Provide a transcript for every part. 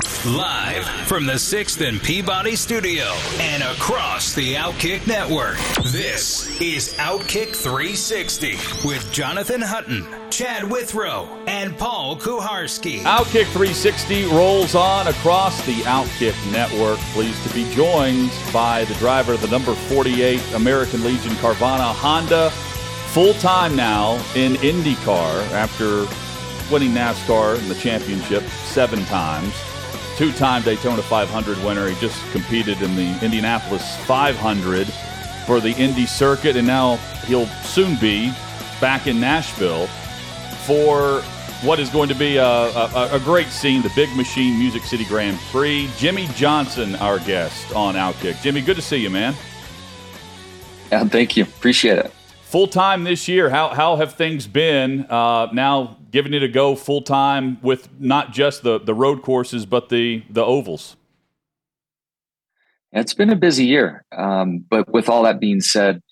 Live from the 6th and Peabody studio and across the Outkick network, this is Outkick 360 with Jonathan Hutton, Chad Withrow, and Paul Kuharsky. Outkick 360 rolls on across the Outkick network. Pleased to be joined by the driver of the number 48 American Legion Carvana Honda, full time now in IndyCar after winning NASCAR in the championship seven times two time Daytona 500 winner. He just competed in the Indianapolis 500 for the Indy circuit, and now he'll soon be back in Nashville for what is going to be a, a, a, great scene the Big Machine Music City Grand Prix. Jimmie Johnson, our guest on Outkick. Jimmie, good to see you, man. Yeah, thank you. Appreciate it. Full time this year. How, how have things been uh, now giving it a go full time with not just the, the road courses, but the, the ovals? It's been a busy year. Um, but with all that being said,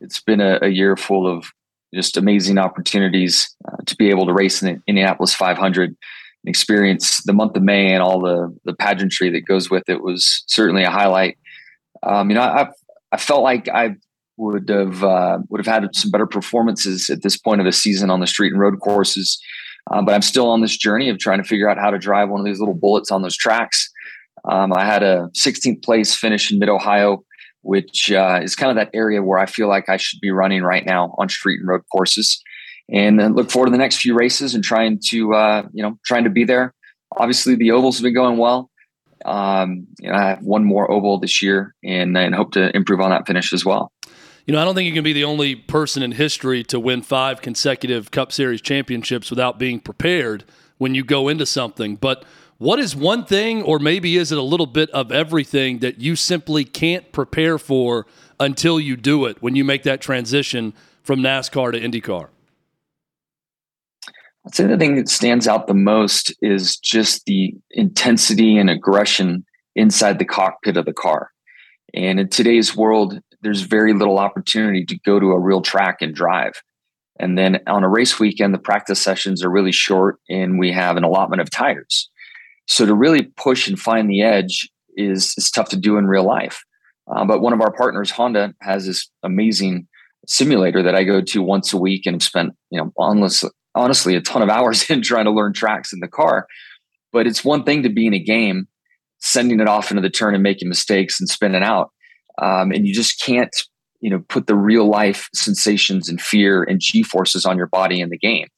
it's been a, a year full of just amazing opportunities uh, to be able to race in the Indianapolis 500 and experience the month of May and all the, the pageantry that goes with it was certainly a highlight. Um, you know, I, I felt like I would have uh, would have had some better performances at this point of the season on the street and road courses. Uh, but I'm still on this journey of trying to figure out how to drive one of these little bullets on those tracks. Um, I had a 16th place finish in Mid Ohio, which uh, is kind of that area where I feel like I should be running right now on street and road courses. And then look forward to the next few races and trying to uh, you know trying to be there. Obviously, the ovals have been going well. Um, you know, I have one more oval this year, and, and hope to improve on that finish as well. You know, I don't think you can be the only person in history to win five consecutive Cup Series championships without being prepared when you go into something. But what is one thing, or maybe is it a little bit of everything that you simply can't prepare for until you do it when you make that transition from NASCAR to IndyCar? I'd say the thing that stands out the most is just the intensity and aggression inside the cockpit of the car. And in today's world, there's very little opportunity to go to a real track and drive. And then on a race weekend, the practice sessions are really short and we have an allotment of tires. So to really push and find the edge is, is tough to do in real life. Uh, but one of our partners, Honda, has this amazing simulator that I go to once a week and have spent, you know, honestly, honestly, a ton of hours in trying to learn tracks in the car. But it's one thing to be in a game, sending it off into the turn and making mistakes and spinning out um, and you just can't you know put the real life sensations and fear and g forces on your body in the game.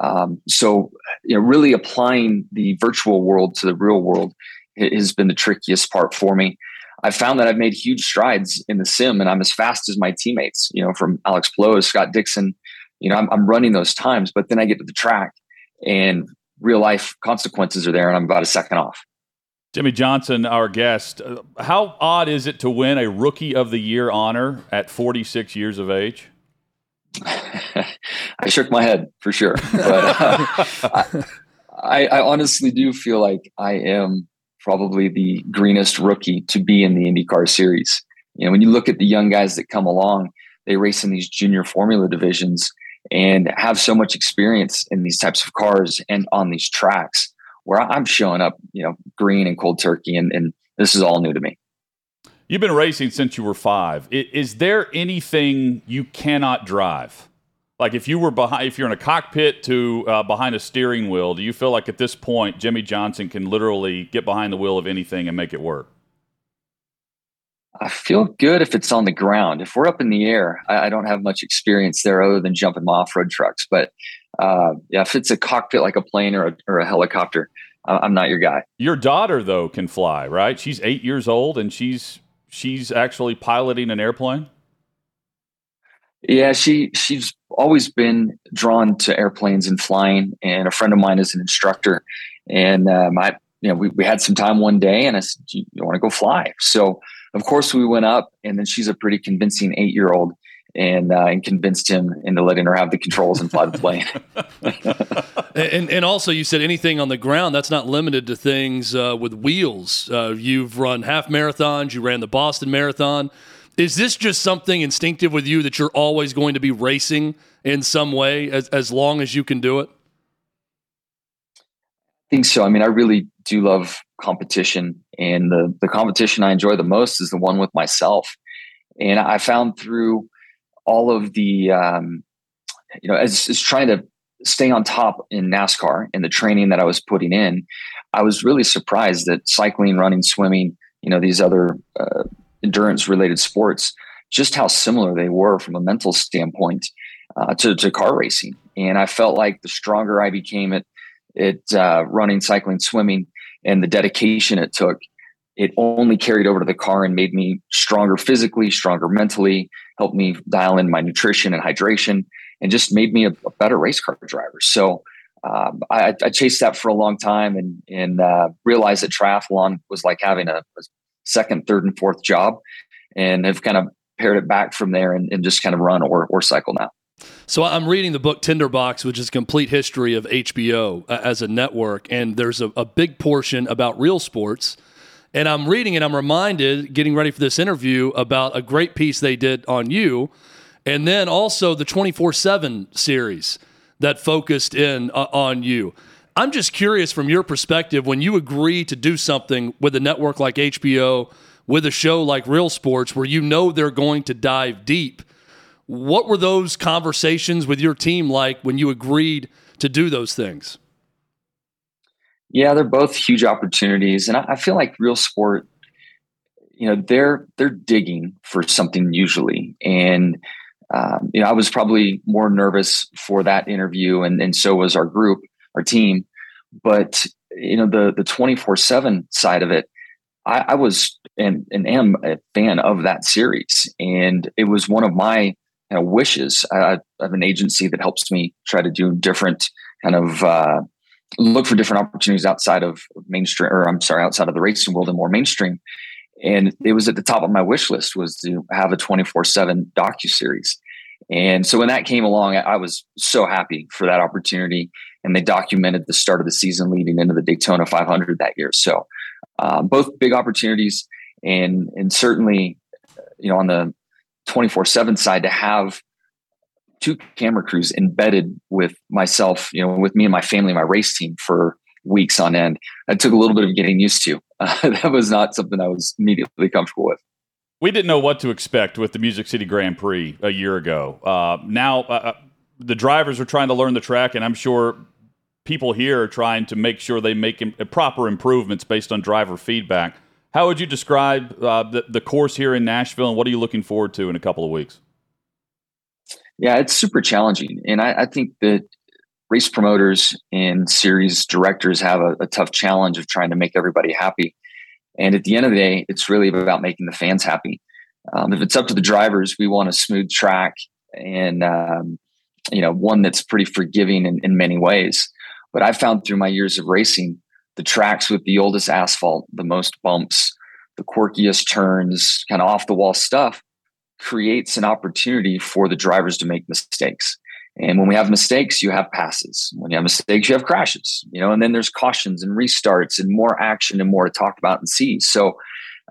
Um, so you know really applying the virtual world to the real world has been the trickiest part for me. I found that i've made huge strides in the sim and i'm as fast as my teammates you know from alex Palou, scott dixon. You know I'm, I'm running those times but then i get to the track and real life consequences are there and i'm about a second off Jimmie Johnson, our guest. Uh, how odd is it to win a Rookie of the Year honor at 46 years of age? I shook my head for sure. But uh, I, I, honestly do feel like I am probably the greenest rookie to be in the IndyCar series. You know, when you look at the young guys that come along, they race in these junior formula divisions and have so much experience in these types of cars and on these tracks where I'm showing up, you know, green and cold turkey, and, and this is all new to me. You've been racing since you were five. Is there anything you cannot drive? Like if you were behind, if you're in a cockpit to uh, behind a steering wheel, do you feel like at this point Jimmie Johnson can literally get behind the wheel of anything and make it work? I feel good if it's on the ground. If we're up in the air, I, I don't have much experience there other than jumping off road trucks. But uh, yeah, if it's a cockpit like a plane or a, or a helicopter, I'm not your guy. Your daughter though can fly, right? She's eight years old and she's she's actually piloting an airplane. Yeah, she she's always been drawn to airplanes and flying. And a friend of mine is an instructor, and um, I you know, we, we had some time one day and I said, you, you want to go fly? So of course we went up and then she's a pretty convincing eight year old and, uh, and convinced him into letting her have the controls and fly the plane. and, and also you said anything on the ground, that's not limited to things uh, with wheels. Uh, you've run half marathons, you ran the Boston Marathon. Is this just something instinctive with you that you're always going to be racing in some way as, as long as you can do it? Think so. I mean, I really do love competition, and the the competition I enjoy the most is the one with myself. And I found through all of the, um, you know, as, as trying to stay on top in NASCAR and the training that I was putting in, I was really surprised that cycling, running, swimming, you know, these other uh, endurance related sports, just how similar they were from a mental standpoint uh, to, to car racing. And I felt like the stronger I became at, at uh, running, cycling, swimming, and the dedication it took, it only carried over to the car and made me stronger physically, stronger mentally, helped me dial in my nutrition and hydration, and just made me a, a better race car driver. So um, I, I, chased that for a long time and, and uh, realized that triathlon was like having a, a second, third, and fourth job, and have kind of pared it back from there and, and just kind of run or, or cycle now. So I'm reading the book Tinderbox, which is a complete history of HBO uh, as a network, and there's a, a, big portion about real sports. And I'm reading and I'm reminded, getting ready for this interview, about a great piece they did on you, and then also the 24/7 series that focused in uh, on you. I'm just curious from your perspective when you agree to do something with a network like HBO, with a show like Real Sports, where you know they're going to dive deep. What were those conversations with your team like when you agreed to do those things? Yeah, they're both huge opportunities, and I feel like Real Sport, you know, they're they're digging for something usually, and um, you know, I was probably more nervous for that interview, and and so was our group our team. But you know, the the twenty four seven side of it, I, I was and, and am a fan of that series, and it was one of my you know, wishes. I, I, have an agency that helps me try to do different kind of uh, look for different opportunities outside of mainstream, or I'm sorry, outside of the racing world and more mainstream. And it was at the top of my wish list was to have a 24 seven docu series. And so when that came along, I was so happy for that opportunity. And they documented the start of the season leading into the Daytona 500 that year. So um, both big opportunities, and and certainly, you know, on the 24 seven side to have two camera crews embedded with myself, you know, with me and my family, my race team for weeks on end. That took a little bit of getting used to. Uh, that was not something I was immediately comfortable with we didn't know what to expect with the Music City Grand Prix a year ago. Uh, now uh, uh, the drivers are trying to learn the track, and I'm sure people here are trying to make sure they make Im- proper improvements based on driver feedback. How would you describe uh, the, the course here in Nashville, and what are you looking forward to in a couple of weeks? Yeah, it's super challenging, and I, I think that race promoters and series directors have a, a tough challenge of trying to make everybody happy and at the end of the day, it's really about making the fans happy. Um, if it's up to the drivers, we want a smooth track and um, you know one that's pretty forgiving in, in many ways. But I've found through my years of racing, the tracks with the oldest asphalt, the most bumps, the quirkiest turns, kind of off the wall stuff, creates an opportunity for the drivers to make mistakes. And when we have mistakes, you have passes. When you have mistakes, you have crashes, you know, and then there's cautions and restarts and more action and more to talk about and see. So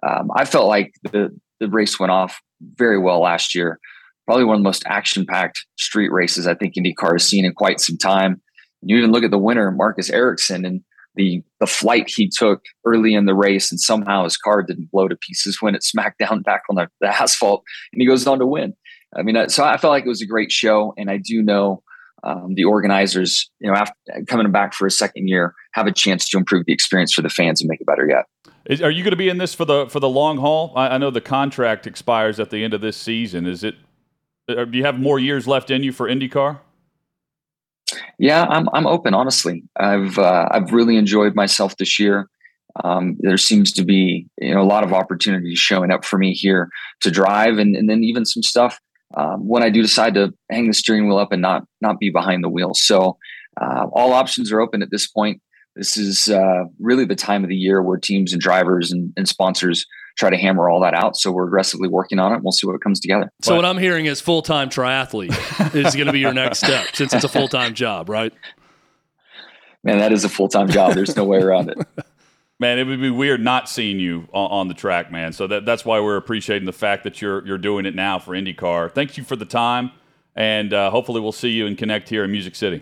um, I felt like the, the race went off very well last year. Probably one of the most action packed street races I think IndyCar has seen in quite some time. And You even look at the winner, Marcus Ericsson, and the the flight he took early in the race, and somehow his car didn't blow to pieces when it smacked down back on the, the asphalt, and he goes on to win. I mean, so I felt like it was a great show, and I do know um, the organizers, you know, after coming back for a second year, have a chance to improve the experience for the fans and make it better yet. Is, are you going to be in this for the for the long haul? I, I, know the contract expires at the end of this season. Is it? Uh, do you have more years left in you for IndyCar? Yeah, I'm I'm open. Honestly, I've uh, I've really enjoyed myself this year. Um, there seems to be you know a lot of opportunities showing up for me here to drive, and and then even some stuff um, when I do decide to hang the steering wheel up and not not be behind the wheel. So uh, all options are open at this point. this is uh, really the time of the year where teams and drivers and, and, sponsors try to hammer all that out. So we're aggressively working on it. We'll see what comes together. So but, what I'm hearing is full time triathlete is going to be your next step since it's a full time job, right? Man, that is a full time job. There's no way around it. Man, it would be weird not seeing you on, on the track, man. So that, that's why we're appreciating the fact that you're you're doing it now for IndyCar. Thank you for the time, and uh, hopefully we'll see you and connect here in Music City.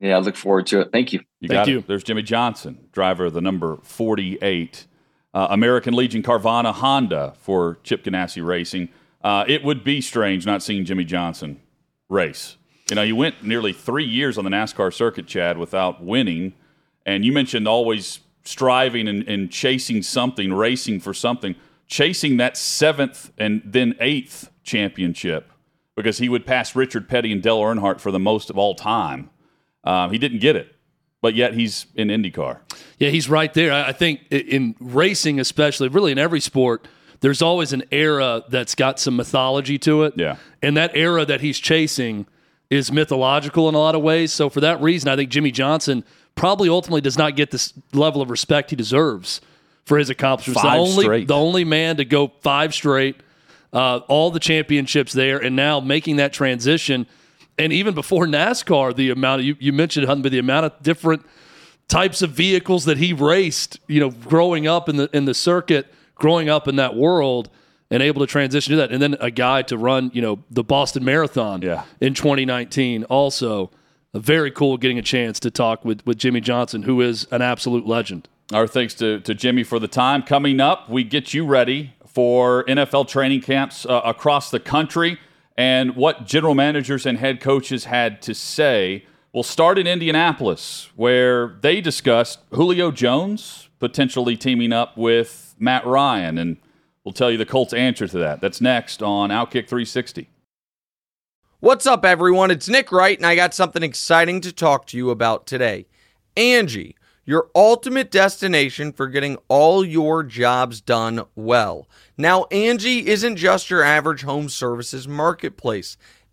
Yeah, I look forward to it. Thank you. You Thank you. It. There's Jimmie Johnson, driver of the number 48 uh, American Legion Carvana Honda for Chip Ganassi Racing. Uh, it would be strange not seeing Jimmie Johnson race. You know, you went nearly three years on the NASCAR circuit, Chad, without winning. And you mentioned always striving and, and chasing something, racing for something, chasing that seventh and then eighth championship because he would pass Richard Petty and Dale Earnhardt for the most of all time. Um, he didn't get it, but yet he's in IndyCar. Yeah, he's right there. I think in racing, especially, really in every sport, there's always an era that's got some mythology to it. Yeah. And that era that he's chasing is mythological in a lot of ways. So for that reason, I think Jimmie Johnson probably ultimately does not get this level of respect he deserves for his accomplishments. Five the only straight. the only man to go five straight, uh, all the championships there, and now making that transition and even before NASCAR, the amount of, you, you mentioned but the amount of different types of vehicles that he raced, you know, growing up in the in the circuit, growing up in that world, and able to transition to that, and then a guy to run, you know, the Boston Marathon yeah. in 2019, also. A very cool getting a chance to talk with, with Jimmie Johnson, who is an absolute legend. Our thanks to, to Jimmie for the time. Coming up, we get you ready for NFL training camps uh, across the country and what general managers and head coaches had to say. We'll start in Indianapolis, where they discussed Julio Jones potentially teaming up with Matt Ryan, and we'll tell you the Colts' answer to that. That's next on Outkick 360. What's up, everyone? It's Nick Wright, and I got something exciting to talk to you about today. Angie your ultimate destination for getting all your jobs done well. Now, Angie isn't just your average home services marketplace.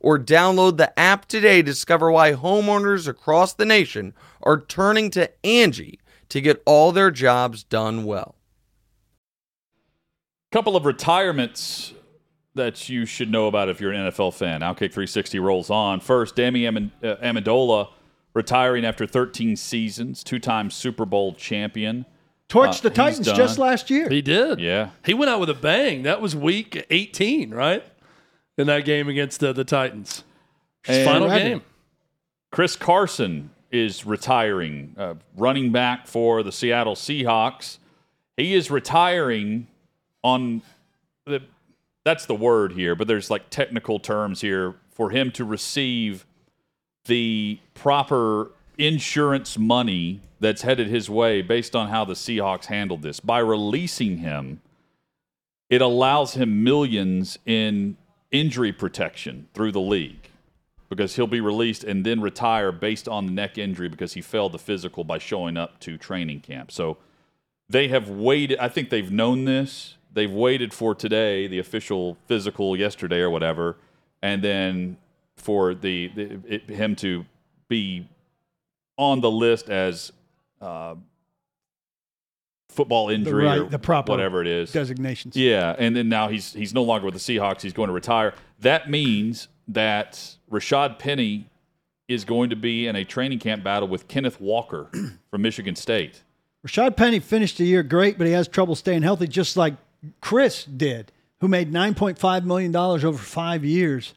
or download the app today to discover why homeowners across the nation are turning to Angie to get all their jobs done well. A Couple of retirements that you should know about if you're an NFL fan. Outkick 360 rolls on. First, Danny uh, Amendola retiring after 13 seasons, two-time Super Bowl champion. Torched uh, the Titans just last year. He did. Yeah. He went out with a bang. That was week 18, right? In that game against the, the Titans. His final game. Chris Carson is retiring, uh, running back for the Seattle Seahawks. He is retiring on the that's the word here, but there's like technical terms here for him to receive the proper insurance money that's headed his way based on how the Seahawks handled this. By releasing him, it allows him millions in injury protection through the league because he'll be released and then retire based on the neck injury because he failed the physical by showing up to training camp. So they have waited. I think they've known this they've waited for today, the official physical yesterday or whatever, and then for the, the it, him to be on the list as uh, football injury the right, or the proper whatever it is designations. Yeah, and then now he's he's no longer with the Seahawks. He's going to retire. That means that Rashad Penny is going to be in a training camp battle with Kenneth Walker from Michigan State. Rashad Penny finished the year great, but he has trouble staying healthy, just like Chris did, who made $9.5 million over five years.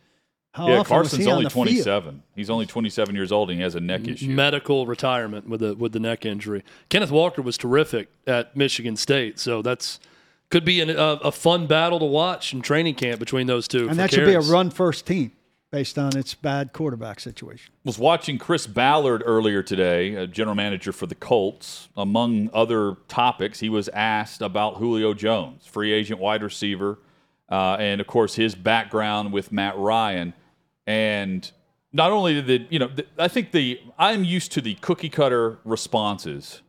How yeah, Carson's only 27. Field? He's only 27 years old and he has a neck issue. Medical retirement with the with the neck injury. Kenneth Walker was terrific at Michigan State, so that's could be an, a, a, fun battle to watch in training camp between those two. And that should be a run first team based on its bad quarterback situation. Was watching Chris Ballard earlier today, a general manager for the Colts. Among other topics, he was asked about Julio Jones, free agent wide receiver, uh, and of course his background with Matt Ryan. And not only did the, you know, the, I think the I'm used to the cookie cutter responses,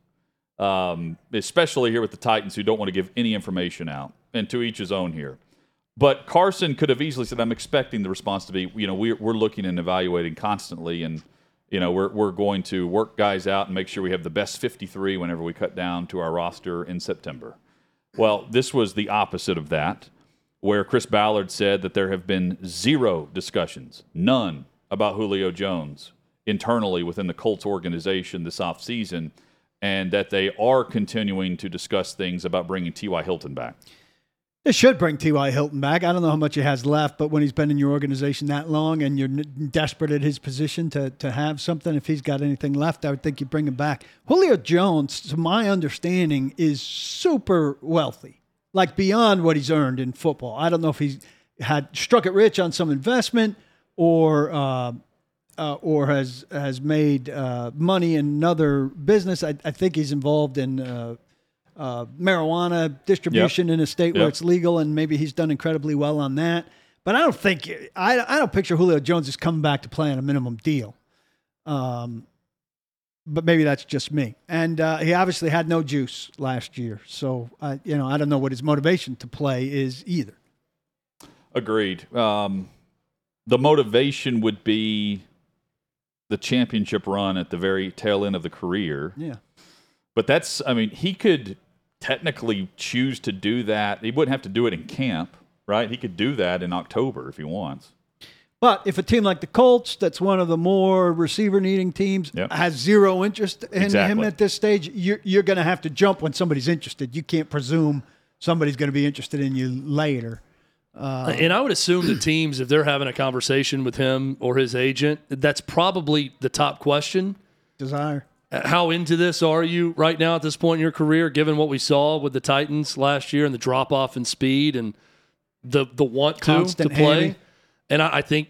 um, especially here with the Titans who don't want to give any information out, and to each his own here. But Carson could have easily said, "I'm expecting the response to be, you know, we're, we're looking and evaluating constantly, and you know, we're we're going to work guys out and make sure we have the best 53 whenever we cut down to our roster in September." Well, this was the opposite of that where Chris Ballard said that there have been zero discussions, none, about Julio Jones internally within the Colts organization this offseason, and that they are continuing to discuss things about bringing T.Y. Hilton back. It should bring T.Y. Hilton back. I don't know how much he has left, but when he's been in your organization that long and you're desperate at his position to, to have something, if he's got anything left, I would think you bring him back. Julio Jones, to my understanding, is super wealthy like beyond what he's earned in football. I don't know if he's had struck it rich on some investment or uh, uh, or has has made uh, money in another business. I, I think he's involved in uh, uh, marijuana distribution yep. in a state yep. where it's legal, and maybe he's done incredibly well on that. But I don't think I, I don't picture Julio Jones is coming back to play on a minimum deal. Um, but maybe that's just me. And uh, he obviously had no juice last year, so uh, you know I don't know what his motivation to play is either. Agreed. Um, the motivation would be the championship run at the very tail end of the career. Yeah, but that's I mean he could technically choose to do that. He wouldn't have to do it in camp, right? He could do that in October if he wants. But if a team like the Colts, that's one of the more receiver needing teams, yep. has zero interest in exactly. him at this stage, you're, you're going to have to jump when somebody's interested. You can't presume somebody's going to be interested in you later. Uh, and I would assume the teams, if they're having a conversation with him or his agent, that's probably the top question. Desire. How into this are you right now at this point in your career, given what we saw with the Titans last year and the drop off in speed and the the want Constant to to play? And I, I think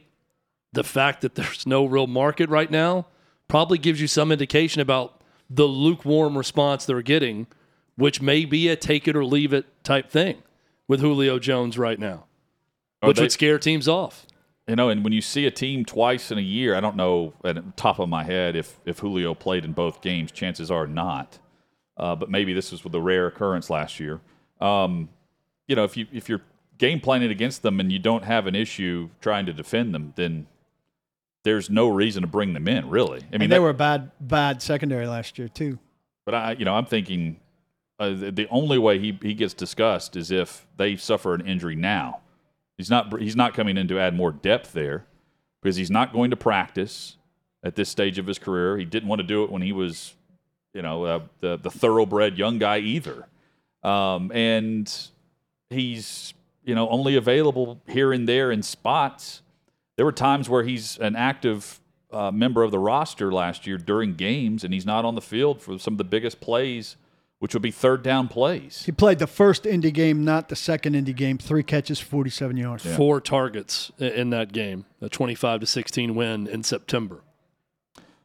the fact that there's no real market right now probably gives you some indication about the lukewarm response they're getting, which may be a take it or leave it type thing with Julio Jones right now, oh, which they, would scare teams off. You know, and when you see a team twice in a year, I don't know at the top of my head if, if Julio played in both games. Chances are not. Uh, but maybe this was with a rare occurrence last year. Um, you know, if you if you're game planning against them and you don't have an issue trying to defend them, then there's no reason to bring them in, really. I mean, and they that, were bad, bad secondary last year too. But I, you know, I'm thinking uh, the only way he, he gets discussed is if they suffer an injury now. He's not he's not coming in to add more depth there because he's not going to practice at this stage of his career. He didn't want to do it when he was, you know, uh, the the thoroughbred young guy either. Um, and he's you know, only available here and there in spots. There were times where he's an active uh, member of the roster last year during games, and he's not on the field for some of the biggest plays, which would be third down plays. He played the first Indy game, not the second Indy game. Three catches, forty-seven yards, yeah. four targets in that game. A twenty-five to sixteen win in September.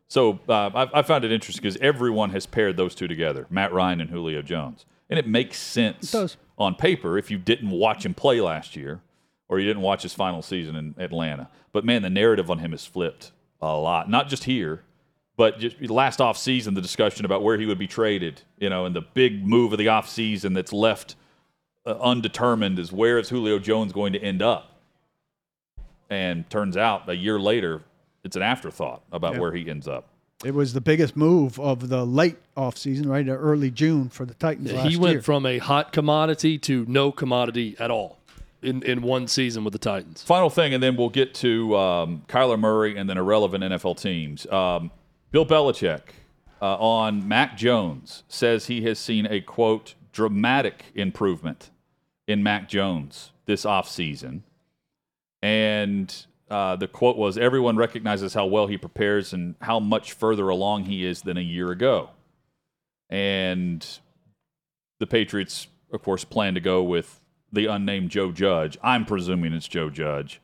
So uh, I, I found it interesting because everyone has paired those two together, Matt Ryan and Julio Jones, and it makes sense. It does on paper if you didn't watch him play last year or you didn't watch his final season in Atlanta. But man, the narrative on him has flipped a lot. Not just here, but just last off season, the discussion about where he would be traded, you know, and the big move of the off season that's left uh, undetermined is where is Julio Jones going to end up? And turns out a year later, it's an afterthought about yep. where he ends up. It was the biggest move of the late offseason, right? Early June for the Titans. he went year. from a hot commodity to no commodity at all in, in one season with the Titans. Final thing, and then we'll get to um, Kyler Murray and then irrelevant NFL teams. Um, Bill Belichick uh, on Mac Jones says he has seen a quote dramatic improvement in Mac Jones this offseason. And uh, the quote was Everyone recognizes how well he prepares and how much further along he is than a year ago. And the Patriots, of course, plan to go with the unnamed Joe Judge. I'm presuming it's Joe Judge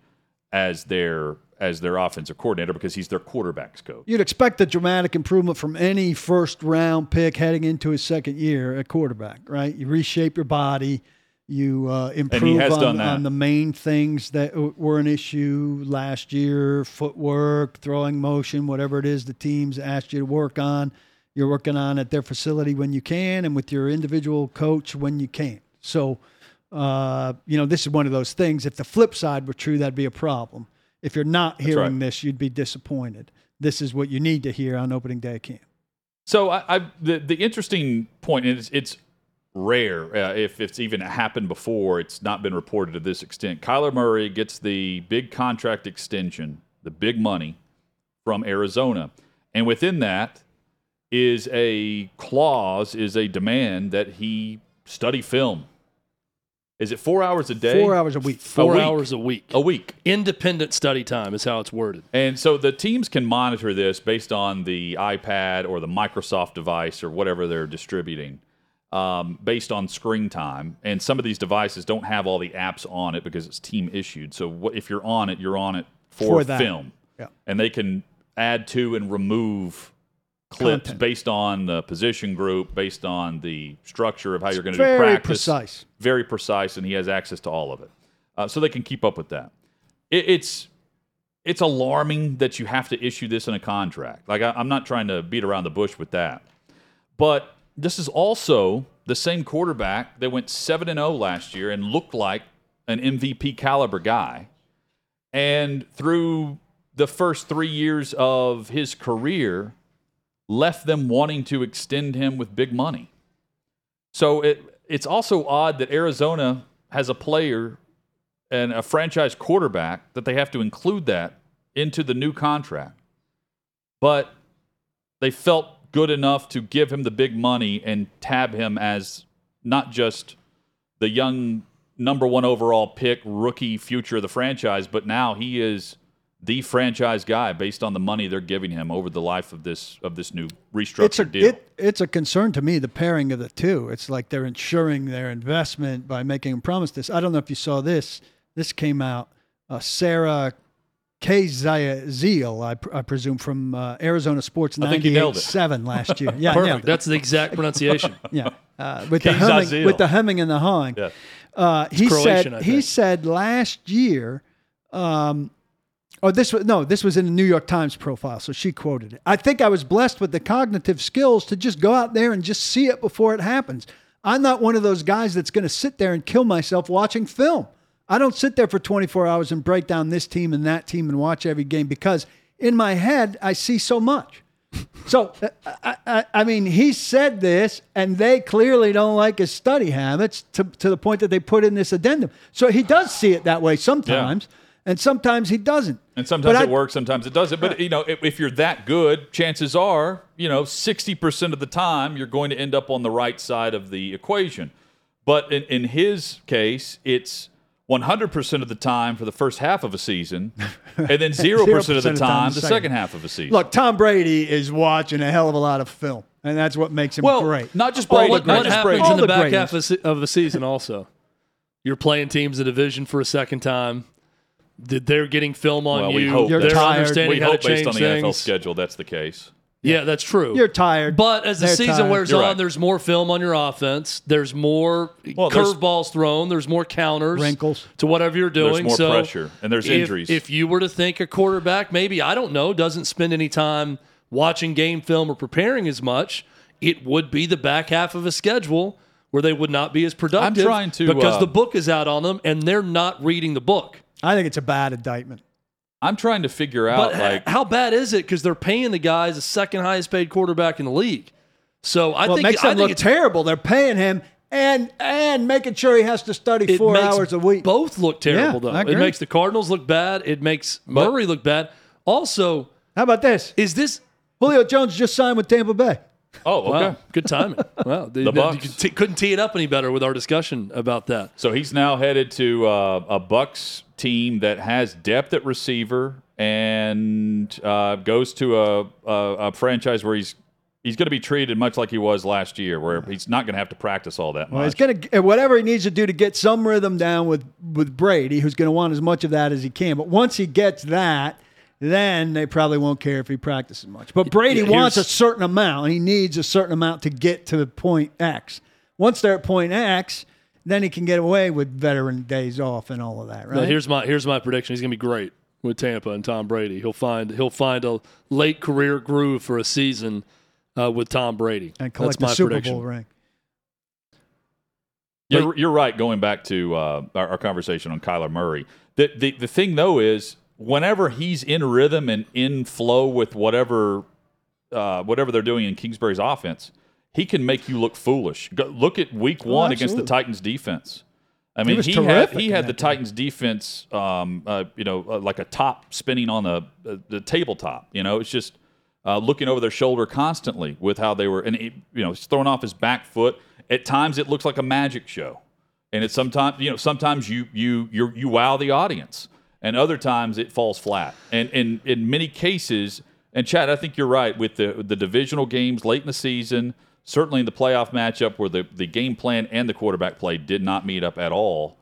as their as their offensive coordinator because he's their quarterbacks coach. You'd expect a dramatic improvement from any first round pick heading into his second year at quarterback, right? You reshape your body, you uh, improve on, on, the main things that were an issue last year footwork, throwing motion, whatever it is the teams asked you to work on. You're working on at their facility when you can and with your individual coach when you can. So, uh, you know, this is one of those things. If the flip side were true, that'd be a problem. If you're not hearing right. this, you'd be disappointed. This is what you need to hear on opening day of camp. So I, I the the interesting point is it's rare uh, if it's even happened before. It's not been reported to this extent. Kyler Murray gets the big contract extension, the big money from Arizona, and within that is a clause, is a demand that he study film is it four hours a day? Four hours a week. Four a week. hours a week. A week. Independent study time is how it's worded. And so the teams can monitor this based on the iPad or the Microsoft device or whatever they're distributing. Um, based on screen time. And some of these devices don't have all the apps on it because it's team issued. So what, if you're on it, you're on it for, for film. Yeah. And they can add to and remove clips Content. based on the position group, based on the structure of how you're going to do practice. Very precise. Very precise, and he has access to all of it, uh, so they can keep up with that. It, it's it's alarming that you have to issue this in a contract. Like I, I'm not trying to beat around the bush with that, but this is also the same quarterback that went seven and zero last year and looked like an MVP caliber guy, and through the first three years of his career left them wanting to extend him with big money. So it, it's also odd that Arizona has a player and a franchise quarterback that they have to include that into the new contract. But they felt good enough to give him the big money and tab him as not just the young number one overall pick, rookie future of the franchise, but now he is the franchise guy based on the money they're giving him over the life of this of this new restructured it's a, deal. It, it's a concern to me the pairing of the two. It's like they're insuring their investment by making him promise this. I don't know if you saw this. This came out. Uh, Sarah Keziel, I, pr- I presume, from uh, Arizona Sports 98.7 last year. Yeah, Perfect. That's the exact pronunciation. yeah, uh, with the humming, with the humming and the hawing. Yeah. Uh, he Croatian, said he said last year um, Oh, this was no, this was in the New York Times profile, so she quoted it. I think I was blessed with the cognitive skills to just go out there and just see it before it happens. I'm not one of those guys that's going to sit there and kill myself watching film. I don't sit there for 24 hours and break down this team and that team and watch every game because in my head I see so much. So, uh, I, I, I, mean, he said this, and they clearly don't like his study habits to, to the point that they put in this addendum. So he does see it that way sometimes. Yeah and sometimes he doesn't. And sometimes but it I, works, sometimes it doesn't. But you know, if, if, you're that good, chances are, you know, 60% of the time you're going to end up on the right side of the equation. But in, in his case, it's 100% of the time for the first half of a season, and then 0%, 0% of the time, the, the second half of a season. Look, Tom Brady is watching a hell of a lot of film, and that's what makes him well, great. Not just Brady. Well, what, not just Brady. in the back half of, of the season also? You're playing teams in division for a second time they're getting film on well, you. Hope they're tired. understanding we how hope to change based on things. the NFL schedule that's the case. Yeah, that's true. You're tired. But as the They're season tired. wears You're on, right. there's more film on your offense. There's more Well, there's- curveballs thrown. There's more counters, Wrinkles. to whatever you're doing. There's more so pressure, and there's if, injuries. If you were to think a quarterback, maybe I don't know, doesn't spend any time watching game film or preparing as much, it would be the back half of a schedule where they would not be as productive. trying to, because uh, the book is out on them and they're not reading the book. I think it's a bad indictment. I'm trying to figure out But like how bad is it? Because they're paying the guys the second highest paid quarterback in the league. So I Well, it think makes I them think look it's, terrible. They're paying him and and making sure he has to study it four makes hours a week. Both look terrible Yeah, though. It makes the Cardinals look bad. It makes Murray look bad. Also, How about this? is this Julio Jones just signed with Tampa Bay. Oh, okay. Wow, good timing. Wow, the, Bucks. You t- couldn't tee it up any better with our discussion about that. So he's now headed to uh, a Bucks team that has depth at receiver and uh, goes to a, a, a franchise where he's he's going to be treated much like he was last year, where he's not going to have to practice all that Well, he's gonna uh, whatever he needs to do to get some rhythm down with with Brady, who's going to want as much of that as he can. But once he gets that, then they probably won't care if he practices much. But Brady Yeah, wants a certain amount. He needs a certain amount to get to point X. Once they're at point X, then he can get away with veteran days off and all of that, Now, right? here's my here's my prediction. He's gonna be great with Tampa and Tom Brady. He'll find he'll find a late career groove for a season uh, with Tom Brady. and collect That's the my Super prediction. Bowl ring. You're, you're right. Going back to uh, our, our conversation on Kyler Murray, the, the the thing though is whenever he's in rhythm and in flow with whatever uh, whatever they're doing in Kingsbury's offense, he can make you look foolish. Go, look at Week One against the. Titans defense. I mean, was he, had he had the game. Titans defense, um, uh, you know, uh, like a top spinning on the uh, the tabletop. You know, it's just uh, looking over their shoulder constantly with how they were, and he, you know, he's throwing off his back foot. At times, it looks like a magic show, and it's sometimes you know sometimes you you you you wow the audience, and other times it falls flat. And in in many cases, and Chad, I think you're right with the the divisional games late in the season. Certainly in the playoff matchup where the, the game plan and the quarterback play did not meet up at all,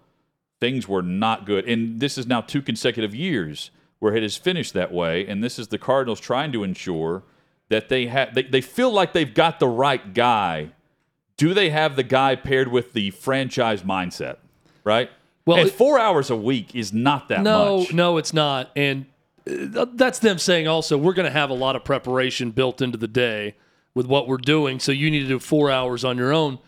things were not good. And this is now two consecutive years where it has finished that way. And this is the Cardinals trying to ensure that they have they, they feel like they've got the right guy. Do they have the guy paired with the franchise mindset? Right? Well, and four hours a week is not that No, much. no, it's not. And uh, that's them saying also we're going to have a lot of preparation built into the day with what we're doing. So you need to do four hours on your own.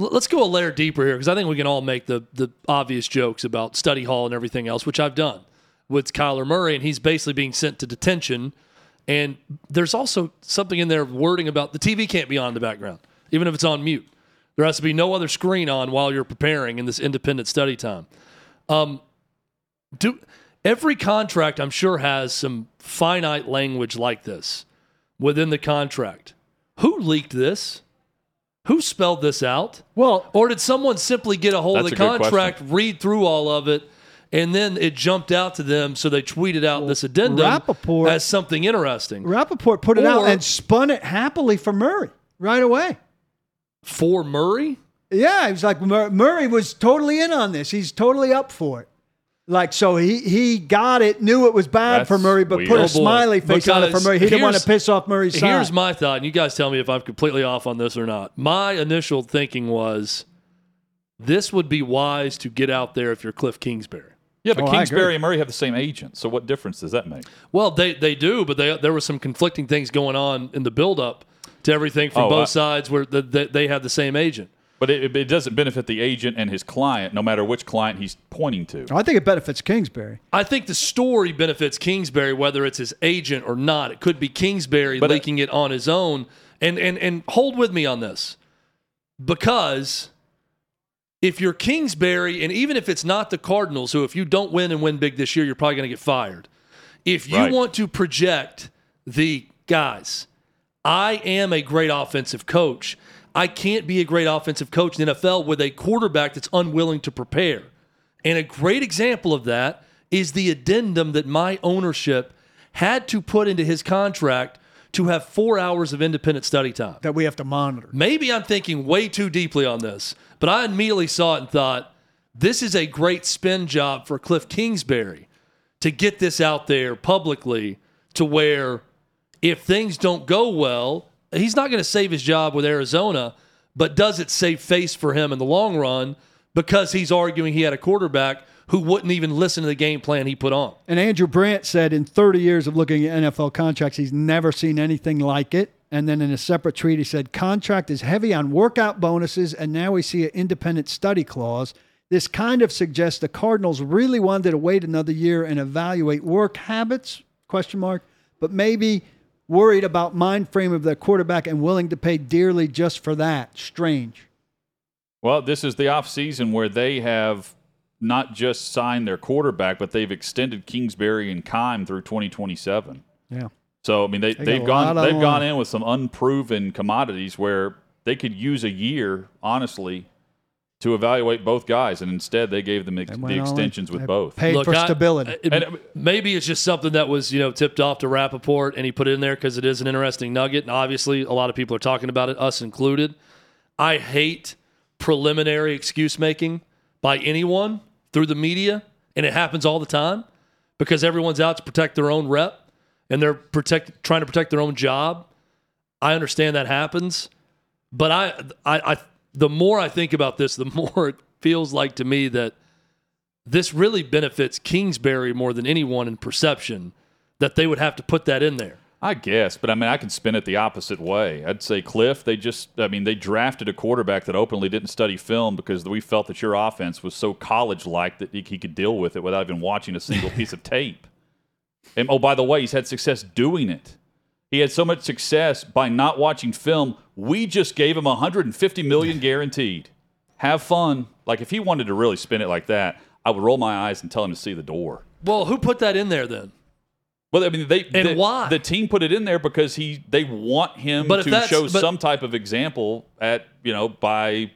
L- Let's go a layer deeper here because I think we can all make the the obvious jokes about study hall and everything else, which I've done with Kyler Murray, and he's basically being sent to detention. And there's also something in there wording about the TV can't be on in the background, even if it's on mute. There has to be no other screen on while you're preparing in this independent study time um, do every contract I'm sure has some finite language like this within the contract. Who leaked this? Who spelled this out? Well, Or did someone simply get a hold of the contract, read through all of it, and then it jumped out to them, so they tweeted out this addendum Rapoport- as something interesting Rapoport put it out and spun it happily for Murray right away. For Murray? Yeah, he was like Murray was totally in on this. He's totally up for it. Like so, he he got it, knew it was bad That's for Murray, but weird. put Oh, a boy. smiley face on it for Murray. He didn't want to piss off Murray's side. Here's my thought, and you guys tell me if I'm completely off on this or not. My initial thinking was this would be wise to get out there if you're Cliff Kingsbury. Yeah, but Oh, Kingsbury and Murray have the same agent. So what difference does that make? Well, they they do, but they, there were some conflicting things going on in the buildup to everything from Oh, both I- sides where the, the, they have the same agent. But it, it doesn't benefit the agent and his client, no matter which client he's pointing to. I think it benefits Kingsbury. I think the story benefits Kingsbury, whether it's his agent or not. It could be Kingsbury But, uh, leaking it on his own. And and and hold with me on this, because if you're Kingsbury, and even if it's not the Cardinals, who if you don't win and win big this year, you're probably going to get fired. If you Right. want to project the guys, I am a great offensive coach. I can't be a great offensive coach in the NFL with a quarterback that's unwilling to prepare. And a great example of that is the addendum that my ownership had to put into his contract to have four hours of independent study time. That we have to monitor. Maybe I'm thinking way too deeply on this, but I immediately saw it and thought, this is a great spin job for Cliff Kingsbury to get this out there publicly to where if things don't go well, he's not going to save his job with Arizona, but does it save face for him in the long run because he's arguing he had a quarterback who wouldn't even listen to the game plan he put on? And Andrew Brandt said in 30 years of looking at NFL contracts, he's never seen anything like it. And then in a separate tweet, he said, contract is heavy on workout bonuses, and now we see an independent study clause. This kind of suggests the Cardinals really wanted to wait another year and evaluate work habits, question mark, but maybe worried about mind frame of their quarterback and willing to pay dearly just for that. Strange. Well, this is the offseason where they have not just signed their quarterback, but they've extended Kingsbury and Keim through 2027. Yeah. So I mean, they, they they've, gone they've the gone in with some unproven commodities where they could use a year, honestly, to evaluate both guys, and instead they gave them ex- the went all in. extensions with both. Paid Look, for I- stability. Uh, it- And- maybe it's just something that was, you know, tipped off to Rapoport and he put it in there because it is an interesting nugget. And obviously, a lot of people are talking about it, us included. I hate preliminary excuse making by anyone through the media, and it happens all the time because everyone's out to protect their own rep and they're protect trying to protect their own job. I understand that happens, but I, I, I, the more I think about this, the more it feels like to me that this really benefits Kingsbury more than anyone in perception that they would have to put that in there. I guess, but I mean, I can spin it the opposite way. I'd say Kliff. They just, I mean, they drafted a quarterback that openly didn't study film because we felt that your offense was so college-like that he he could deal with it without even watching a single piece of tape. And oh, by the way, he's had success doing it. He had so much success by not watching film. We just gave him 150 million guaranteed. Have fun. Like if he wanted to really spin it like that, I would roll my eyes and tell him to see the door. Well, who put that in there then? Well, I mean, they And the, why? the team put it in there because he they want him But to show but- some type of example at you know by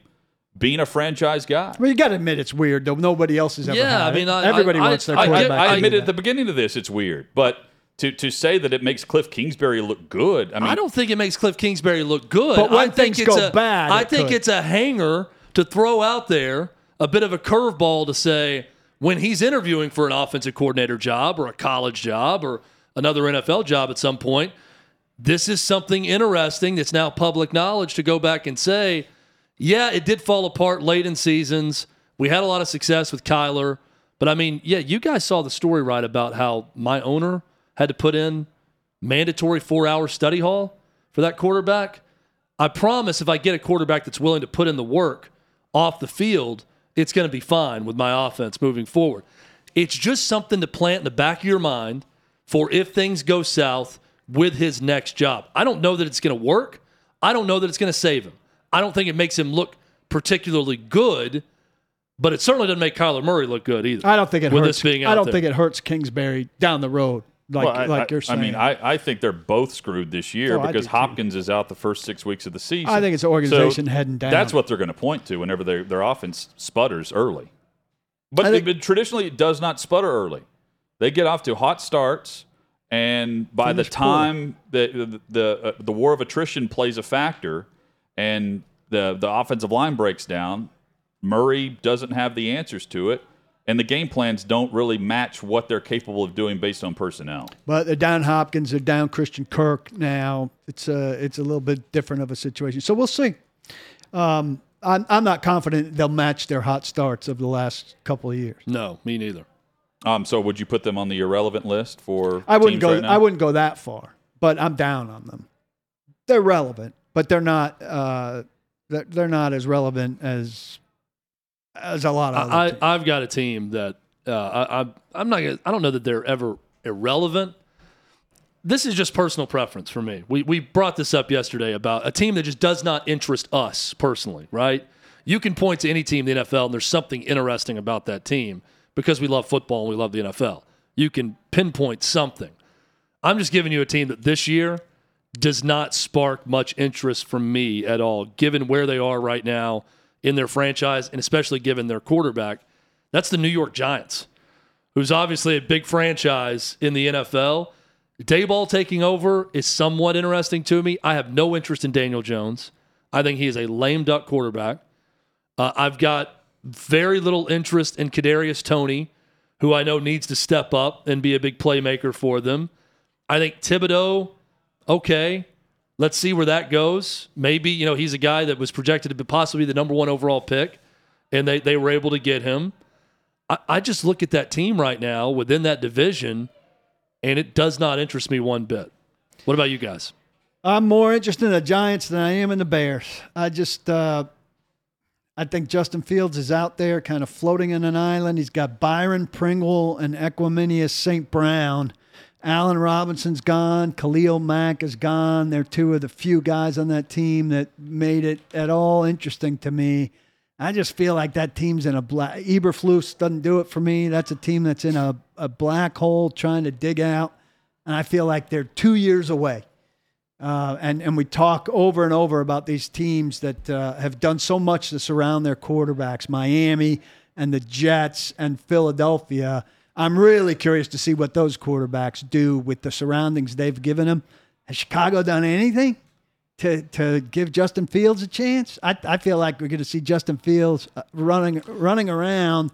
being a franchise guy. Well, you got to admit it's weird though. Nobody else has ever. Yeah, had I mean, it. I- everybody I- wants their I- I, I- quarterback. I to do admitted at the beginning of this it's weird, but to to say that it makes Kliff Kingsbury look good, I mean, I don't think it makes Kliff Kingsbury look good. But when I think things it's go a, bad, I it think could. it's a hanger to throw out there, a bit of a curveball to say when he's interviewing for an offensive coordinator job or a college job or another NFL job at some point. This is something interesting that's now public knowledge to go back and say, yeah, it did fall apart late in seasons. We had a lot of success with Kyler. But I mean, yeah, you guys saw the story right about how my owner had to put in mandatory four hour study hall for that quarterback. I promise if I get a quarterback that's willing to put in the work off the field, it's going to be fine with my offense moving forward. It's just something to plant in the back of your mind for if things go south with his next job. I don't know that it's going to work. I don't know that it's going to save him. I don't think it makes him look particularly good, but it certainly doesn't make Kyler Murray look good either. I don't think it with hurts. this being I don't there. think it hurts Kingsbury down the road, like Well, I- like I, you're saying. I mean, I, I think they're both screwed this year Oh, because do too. Hopkins is out the first six weeks of the season. I think it's organization So heading down. That's what they're going to point to whenever their their offense sputters early. But, think- but traditionally, it does not sputter early. They get off to hot starts, and by the time the the the, uh, the war of attrition plays a factor, and the the offensive line breaks down, Murray doesn't have the answers to it, and the game plans don't really match what they're capable of doing based on personnel. But they're down Hopkins, they're down Christian Kirk now. It's a it's a little bit different of a situation. So we'll see. Um, I'm I'm not confident they'll match their hot starts of the last couple of years. No, me neither. Um, so would you put them on the irrelevant list for? I wouldn't teams go right now? I wouldn't go that far, but I'm down on them. They're relevant, but they're not uh, they're, they're not as relevant as as a lot of other I. I, I've got a team that uh, I, I, I'm not. Gonna, I don't know that they're ever irrelevant. This is just personal preference for me. We we brought this up yesterday about a team that just does not interest us personally. Right? You can point to any team in the NFL, and there's something interesting about that team because we love football and we love the NFL. You can pinpoint something. I'm just giving you a team that this year does not spark much interest from me at all, given where they are right now in their franchise, and especially given their quarterback. That's the New York Giants, who's obviously a big franchise in the NFL. Daboll taking over is somewhat interesting to me. I have no interest in Daniel Jones. I think he is a lame duck quarterback. Uh, I've got very little interest in Kadarius Toney, who I know needs to step up and be a big playmaker for them. I think Thibodeaux, okay, let's see where that goes. Maybe you know he's a guy that was projected to be possibly the number one overall pick, and they they were able to get him. I, I just look at that team right now within that division, and it does not interest me one bit. What about you guys? I'm more interested in the Giants than I am in the Bears. I just, uh, I think Justin Fields is out there kind of floating in an island. He's got Byron Pringle and Equanimeous St. Brown. Allen Robinson's gone. Khalil Mack is gone. They're two of the few guys on that team that made it at all interesting to me. I just feel like that team's in a black. Eberflus doesn't do it for me. That's a team that's in a, a black hole trying to dig out. and I feel like they're two years away. Uh, and and we talk over and over about these teams that uh, have done so much to surround their quarterbacks, Miami and the Jets and Philadelphia. I'm really curious to see what those quarterbacks do with the surroundings they've given them. Has Chicago done anything to to give Justin Fields a chance? I, I feel like we're going to see Justin Fields uh, running running around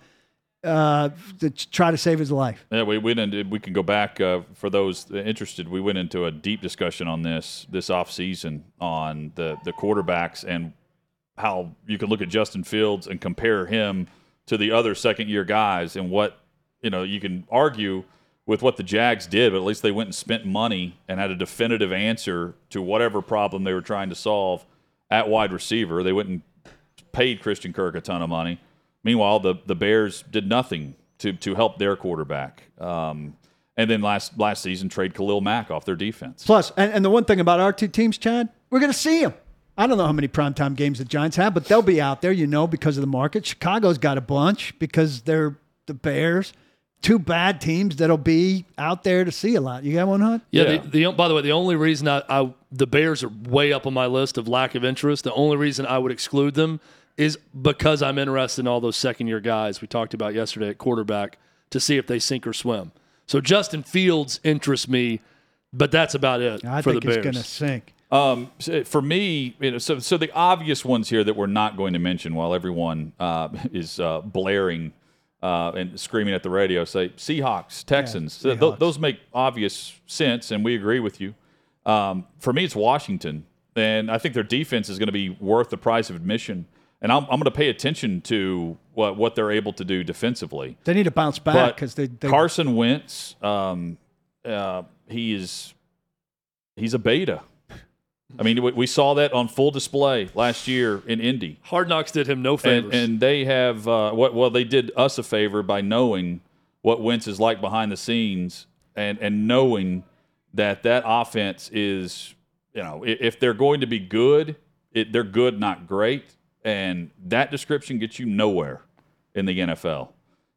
uh, to try to save his life. Yeah, we went into. We can go back uh, for those interested. We went into a deep discussion on this this off season on the the quarterbacks and how you can look at Justin Fields and compare him to the other second year guys and what you know you can argue with what the Jags did, but at least they went and spent money and had a definitive answer to whatever problem they were trying to solve at wide receiver. They went and paid Christian Kirk a ton of money. Meanwhile, the the Bears did nothing to to help their quarterback. Um, and then last last season, trade Khalil Mack off their defense. Plus, and, and the one thing about our two teams, Chad, we're going to see them. I don't know how many primetime games the Giants have, but they'll be out there, you know, because of the market. Chicago's got a bunch because they're the Bears. Two bad teams that'll be out there to see a lot. You got one, Hunt? Yeah. Yeah. The, the by the way, the only reason I, I the Bears are way up on my list of lack of interest. The only reason I would exclude them is because I'm interested in all those second year guys we talked about yesterday at quarterback to see if they sink or swim. So Justin Fields interests me, but that's about it I for think the it's Bears. going to sink. Um, so for me, you know, so so the obvious ones here that we're not going to mention while everyone uh, is uh, blaring uh, and screaming at the radio, say Seahawks, Texans. So th- those make obvious sense, and we agree with you. Um, for me, it's Washington, and I think their defense is going to be worth the price of admission. And I'm, I'm going to pay attention to what what they're able to do defensively. They need to bounce back because they, they Carson Wentz, um, uh, he is he's a beta. I mean, we, we saw that on full display last year in Indy, Hard Knocks did him no favors. and, and they have uh, what? Well, they did us a favor by knowing what Wentz is like behind the scenes, and and knowing that that offense is, you know, if they're going to be good, it, they're good, not great, and that description gets you nowhere in the NFL.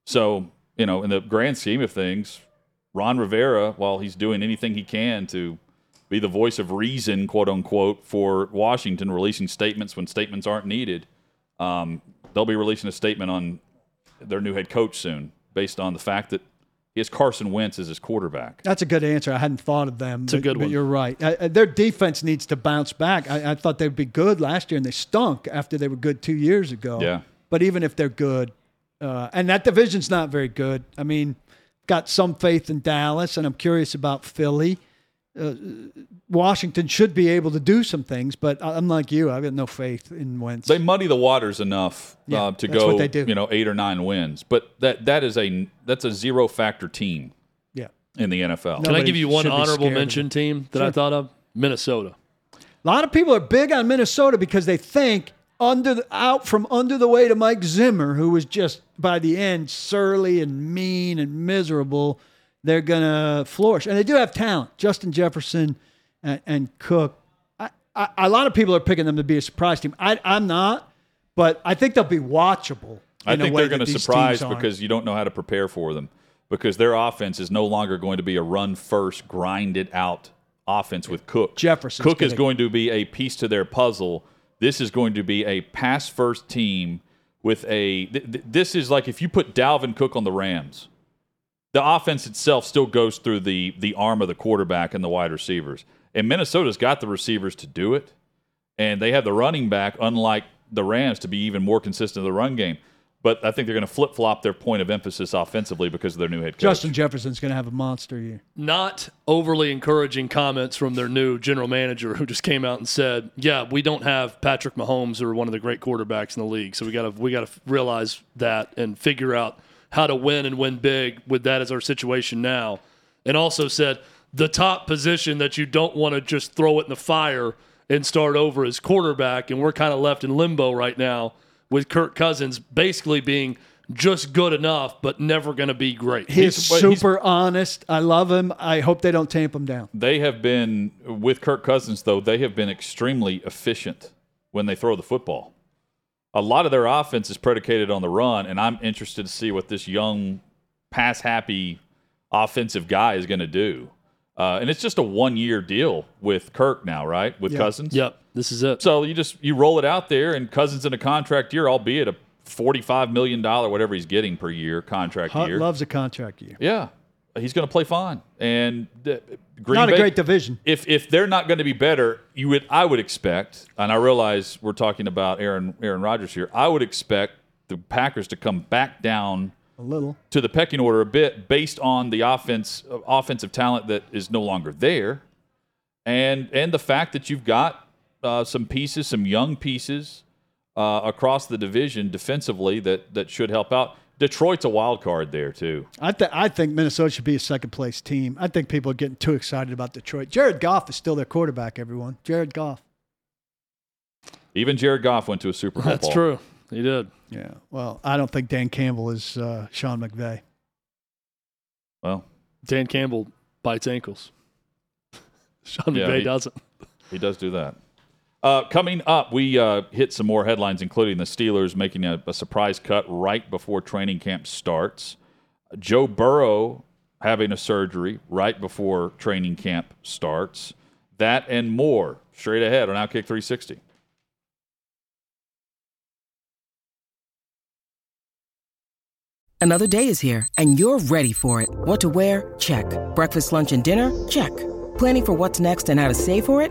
So, you know, in the grand scheme of things, Ron Rivera, while he's doing anything he can to be the voice of reason, quote unquote, for Washington, releasing statements when statements aren't needed, um, they'll be releasing a statement on their new head coach soon, based on the fact that he has Carson Wentz as his quarterback. That's a good answer. I hadn't thought of them. It's a but, good but one. you're right. Uh, their defense needs to bounce back. I, I thought they'd be good last year, and they stunk after they were good two years ago. Yeah. But even if they're good, uh, and that division's not very good. I mean, got some faith in Dallas, and I'm curious about Philly. Uh, Washington should be able to do some things, but I- I'm like you. I've got no faith in Wentz. They muddy the waters enough Yeah, uh, to go, they do. you know, eight or nine wins, but that that is a that's a zero factor team yeah. in the NFL. Can I give you one honorable mention team that I thought of? Minnesota. A lot of people are big on Minnesota because they think under the, out from under the weight of Mike Zimmer, who was just by the end surly and mean and miserable, they're gonna flourish, and they do have talent. Justin Jefferson and, and Cook. I, I, a lot of people are picking them to be a surprise team. I, I'm not, but I think they'll be watchable. I think they're going to surprise because you don't know how to prepare for them. Because their offense is no longer going to be a run first, grind it out offense with Cook. Jefferson. Cook is going to be a piece to their puzzle. This is going to be a pass first team with a. Th- th- this is like if you put Dalvin Cook on the Rams, the offense itself still goes through the the arm of the quarterback and the wide receivers. And Minnesota's got the receivers to do it, and they have the running back, unlike the Rams, to be even more consistent in the run game. But I think they're going to flip flop their point of emphasis offensively because of their new head coach. Justin Jefferson's going to have a monster year. Not overly encouraging comments from their new general manager who just came out and said, "Yeah, we don't have Patrick Mahomes or one of the great quarterbacks in the league, so we got to we got to realize that and figure out how to win and win big with that as our situation now." And also said, "The top position that you don't want to just throw it in the fire and start over is quarterback, and we're kind of left in limbo right now with Kirk Cousins basically being just good enough but never going to be great." He's, he's- super honest. I love him. I hope they don't tamp him down. They have been with Kirk Cousins though. They have been extremely efficient when they throw the football. A lot of their offense is predicated on the run, and I'm interested to see what this young, pass happy offensive guy is going to do. Uh, and it's just a one year deal with Kirk now, right? With Yeah. Cousins. Yep, this is it. So you just you roll it out there, and Cousins in a contract year, albeit a forty-five million dollar whatever he's getting per year contract Hunt year. loves a contract year. yeah, he's going to play fine. And uh, Green Not Bay, a great division. If if they're not going to be better, you would I would expect, and I realize we're talking about Aaron Aaron Rodgers here. I would expect the Packers to come back down A little. to the pecking order a bit based on the offense uh, offensive talent that is no longer there, and and the fact that you've got uh, some pieces, some young pieces uh, across the division defensively that that should help out. Detroit's a wild card there too. I, th- I think Minnesota should be a second place team. I think people are getting too excited about Detroit. Jared Goff is still their quarterback, everyone. Jared Goff. Even Jared Goff went to a Super Bowl. That's Paul. true. He did. Yeah. Well, I don't think Dan Campbell is uh, Sean McVay. Well, Dan Campbell bites ankles. Sean Yeah, McVay he- doesn't. He does do that. Uh, coming up, we uh, hit some more headlines, including the Steelers making a, a surprise cut right before training camp starts. Joe Burrow having a surgery right before training camp starts. That and more straight ahead on Outkick 360. Another day is here, and you're ready for it. What to wear? Check. Breakfast, lunch, and dinner? Check. Planning for what's next and how to save for it?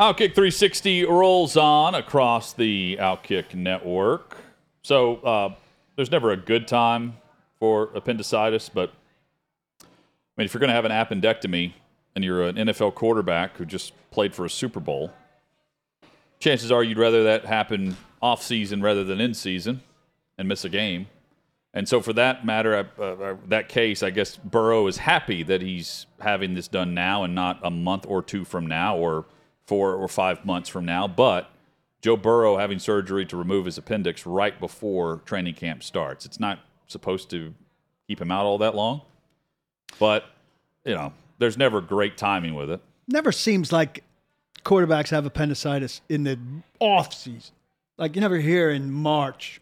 Outkick 360 rolls on across the Outkick network. So uh, there's never a good time for appendicitis, but I mean, if you're going to have an appendectomy and you're an NFL quarterback who just played for a Super Bowl, chances are you'd rather that happen off season rather than in season and miss a game. And so, for that matter, uh, uh, that case, I guess Burrow is happy that he's having this done now and not a month or two from now or four or five months from now. But Joe Burrow having surgery to remove his appendix right before training camp starts. It's not supposed to keep him out all that long, but you know, there's never great timing with it. Never seems like quarterbacks have appendicitis in the off season. Like you never hear in March.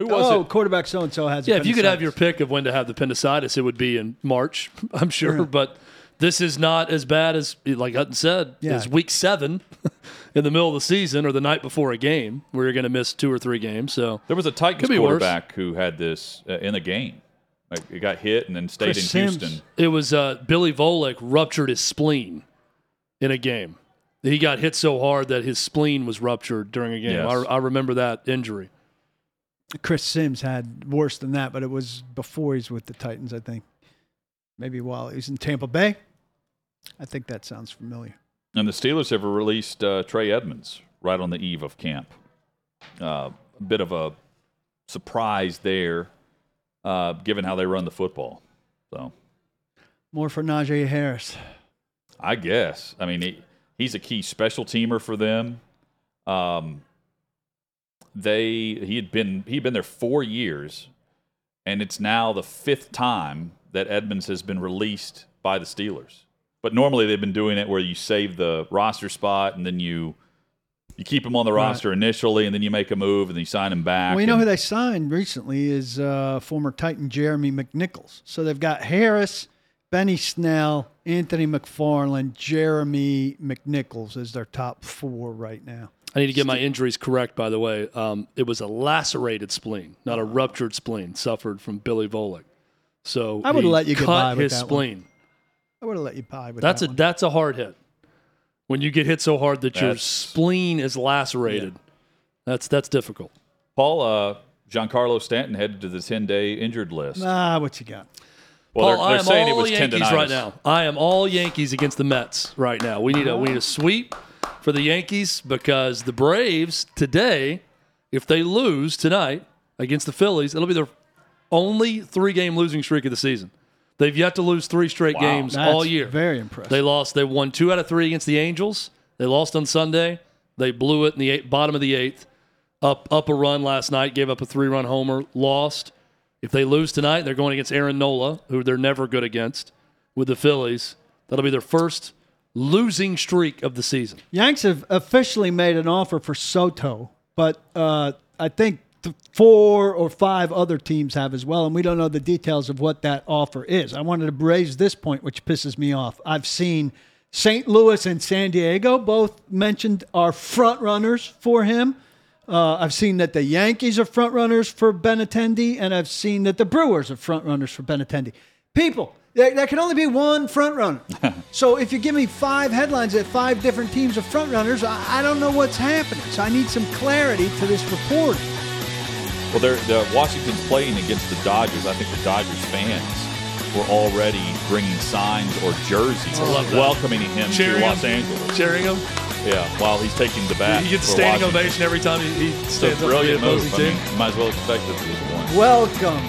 Who was oh, it? quarterback so and so has. Yeah, if you could have your pick of when to have the appendicitis, it would be in March, I'm sure. Yeah. But this is not as bad as, like Hutton said, Yeah. as week seven in the middle of the season or the night before a game where you're going to miss two or three games. So There was a Titans Could worse. quarterback who had this uh, in the game. Like, he got hit and then stayed Chris in Sims. Houston. it was uh, Billy Volek ruptured his spleen in a game. He got hit so hard that his spleen was ruptured during a game. Yes. I, I remember that injury. Chris Sims had worse than that, but it was before he's with the Titans. I think maybe while he was in Tampa Bay. I think that sounds familiar. And the Steelers have released uh, Trey Edmunds right on the eve of camp. Uh, a bit of a surprise there, uh, given how they run the football. So More for Najee Harris. I guess. I mean, he, he's a key special teamer for them. Um, they he had been he'd been there four years, and it's now the fifth time that Edmonds has been released by the Steelers. But normally they've been doing it where you save the roster spot and then you you keep them on the Right. roster initially, and then you make a move and then you sign them back. Well, you know and- who they signed recently is uh, former Titan Jeremy McNichols. So they've got Harris, Benny Snell, Anthony McFarland, Jeremy McNichols as their top four right now. I need to get my injuries correct, by the way. Um, it was a lacerated spleen, not a ruptured spleen, suffered from Billy Volek. So I would've he let you get cut by with his that one. Spleen. I would have let you pie with That's that a one. that's a hard hit. When you get hit so hard that your That's- spleen is lacerated, that's that's difficult. Paul uh, Giancarlo Stanton headed to the ten day injured list. Ah, what you got? Well, Paul, I they're, am they're saying it all was Yankees tendonitis. right now. I am all Yankees against the Mets right now. We need a we need a sweep for the Yankees because the Braves today, if they lose tonight against the Phillies, it'll be their only three game losing streak of the season. They've yet to lose three straight games That's all year. Very impressive. They lost. They won two out of three against the Angels. They lost on Sunday. They blew it in the eight, bottom of the eighth. Up up a run last night, gave up a three run homer, lost. If they lose tonight, they're going against Aaron Nola, who they're never good against, with the Phillies. That'll be their first losing streak of the season. Yanks have officially made an offer for Soto, but uh, I think th- four or five other teams have as well, and we don't know the details of what that offer is. I wanted to raise this point, which pisses me off. I've seen St. Louis and San Diego both mentioned are front runners for him. Uh, I've seen that the Yankees are front runners for Benintendi, and I've seen that the Brewers are front runners for Benintendi. People, there, there can only be one front runner. so if you give me five headlines that five different teams are front runners, I, I don't know what's happening. So I need some clarity to this reporting. Well, they're, the Washington's playing against the Dodgers. I think the Dodgers fans were already bringing signs or jerseys I love that. welcoming him Cheering to Los him. Angeles. Cheering him. Yeah, while he's taking the bat. He gets a for standing Washington. ovation every time he, he It's a stands up brilliant move. I mean, you might as well expect it to be one. Welcome